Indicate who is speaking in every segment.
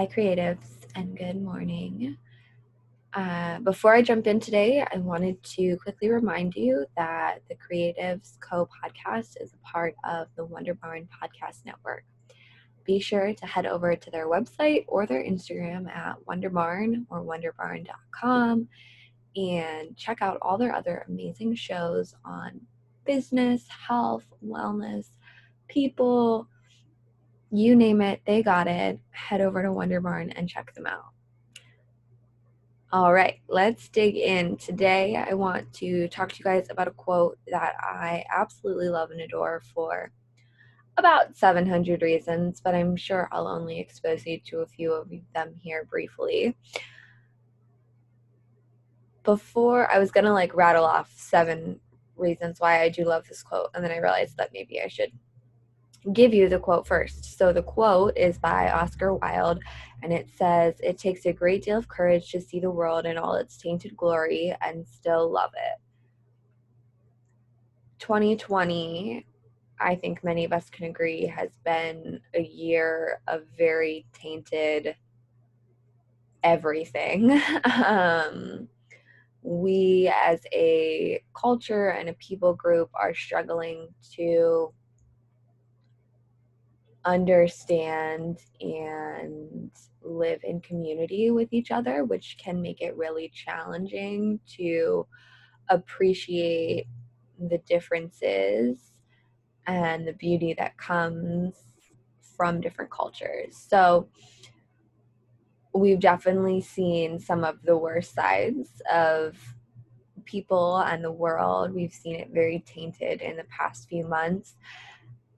Speaker 1: Hi, creatives, and good morning. Uh, before I jump in today, I wanted to quickly remind you that the Creatives Co podcast is a part of the Wanderbarn Podcast Network. Be sure to head over to their website or their Instagram at Wanderbarn or wanderbarn.com and check out all their other amazing shows on business, health, wellness, people, you name it, they got it. Head over to Wanderbarn and check them out. All right, let's dig in. Today, I want to talk to you guys about a quote that I absolutely love and adore for about 700 reasons, but I'm sure I'll only expose you to a few of them here briefly. Before I was gonna like rattle off seven reasons why I do love this quote, and then I realized that maybe I should give you the quote first. So the quote is by Oscar Wilde and it says, It takes a great deal of courage to see the world in all its tainted glory and still love it. 2020, I think many of us can agree, has been a year of very tainted everything. um, we as a culture and a people group are struggling to understand and live in community with each other, which can make it really challenging to appreciate the differences and the beauty that comes from different cultures. So, we've definitely seen some of the worst sides of people and the world. We've seen it very tainted in the past few months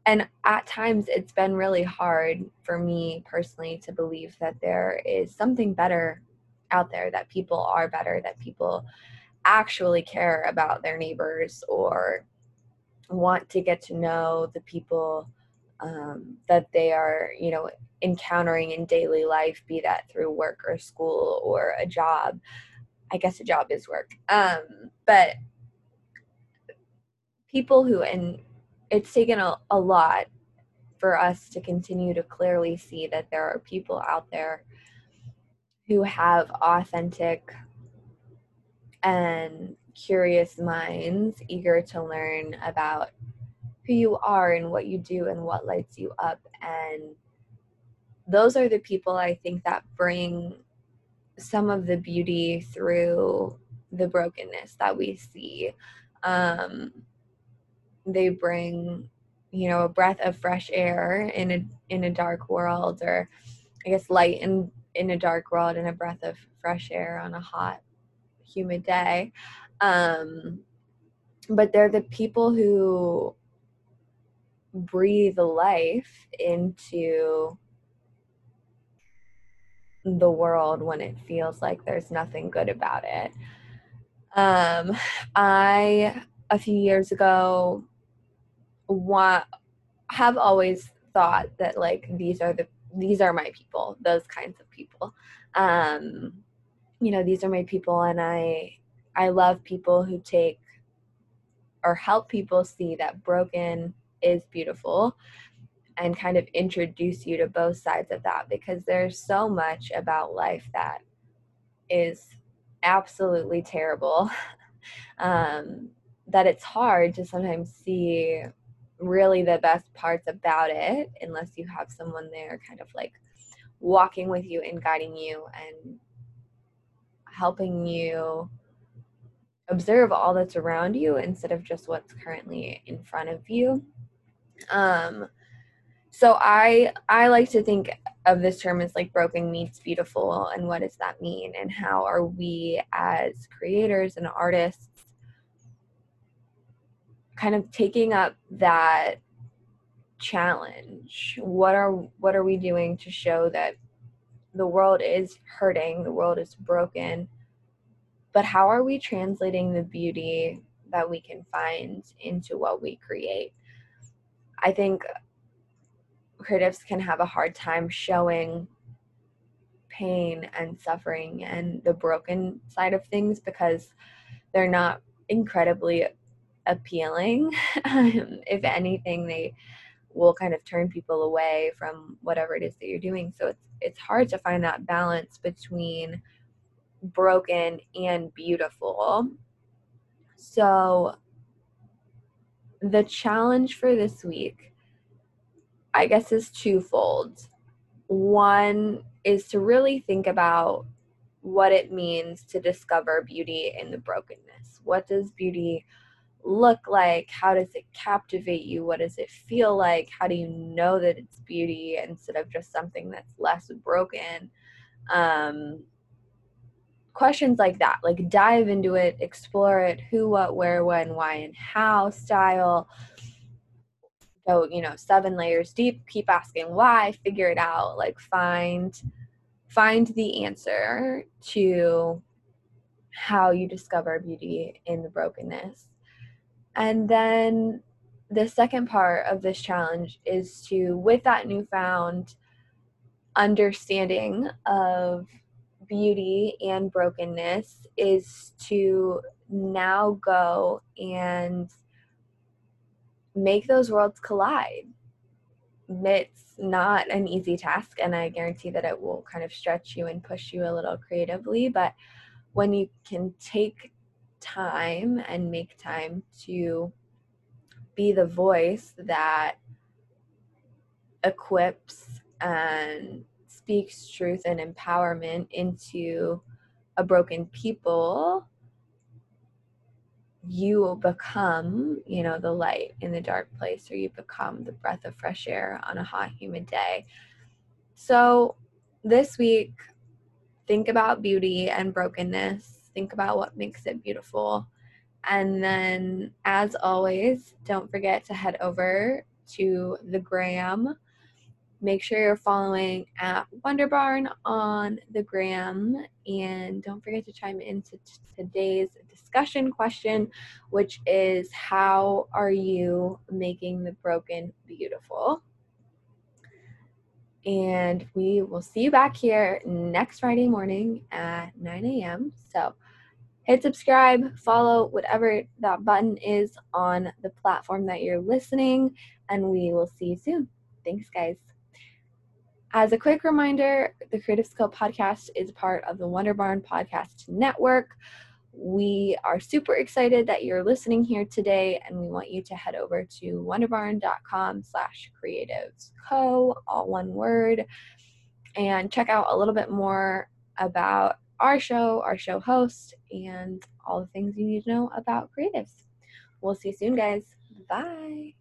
Speaker 1: and at times it's been really hard for me personally to believe that there is something better out there that people are better that people actually care about their neighbors or want to get to know the people um, that they are you know encountering in daily life be that through work or school or a job. I guess a job is work. Um, but people who and it's taken a, a lot for us to continue to clearly see that there are people out there who have authentic and curious minds eager to learn about who you are and what you do and what lights you up. And those are the people i think that bring some of the beauty through the brokenness that we see. Um, they bring you know a breath of fresh air in a in a dark world or i guess light in in a dark world and a breath of fresh air on a hot humid day. Um but they're the people who breathe life into the world when it feels like there's nothing good about it. Um i a few years ago want have always thought that like these are the these are my people those kinds of people. Um you know these are my people and i i love people who take or help people see that broken is beautiful and kind of introduce you to both sides of that because there's so much about life that is absolutely terrible. Um, that it's hard to sometimes see really the best parts about it unless you have someone there kind of like walking with you and guiding you and helping you observe all that's around you instead of just what's currently in front of you. Um so i i like to think of this term as like broken meets beautiful and what does that mean? And how are we as creators and artists kind of taking up that challenge. What are what are we doing to show that the world is hurting the world is broken? But how are we translating the beauty that we can find into what we create? I think creatives can have a hard time showing pain and suffering and the broken side of things because they're not incredibly appealing. Um, if mm-hmm. anything, they will kind of turn people away from whatever it is that you're doing. So it's it's hard to find that balance between broken and beautiful. So the challenge for this week I guess is twofold. One is to really think about what it means to discover beauty in the brokenness. What does beauty look like? How does it captivate you? What does it feel like? How do you know that it's beauty instead of just something that's less broken? Um, questions like that, like dive into it, explore it who, what, where, when, why, and how style. Go, you know, seven layers deep, keep asking why, figure it out, like find find the answer to how you discover beauty in the brokenness. And then the second part of this challenge is to, with that newfound understanding of beauty and brokenness, is to now go and make those worlds collide. It's not an easy task and i guarantee that it will kind of stretch you and push you a little creatively but when you can take time and make time to be the voice that equips and speaks truth and empowerment into a broken people you will become, you know, the light in the dark place, or you become the breath of fresh air on a hot, humid day. So, this week, think about beauty and brokenness. Think about what makes it beautiful. And then, as always, don't forget to head over to the gram Make sure you're following at Wanderbarn on the gram. And don't forget to chime into t- today's discussion question, which is How are you making the broken beautiful? And we will see you back here next Friday morning at 9 a.m. So hit subscribe, follow whatever that button is on the platform that you're listening, and we will see you soon. Thanks, guys. As a quick reminder, the Creatives Co Podcast is part of the Wanderbarn Podcast Network. We are super excited that you're listening here today, and we want you to head over to wanderbarn.com slash creatives co, all one word, and check out a little bit more about our show, our show host, and all the things you need to know about creatives. We'll see you soon, guys. Bye.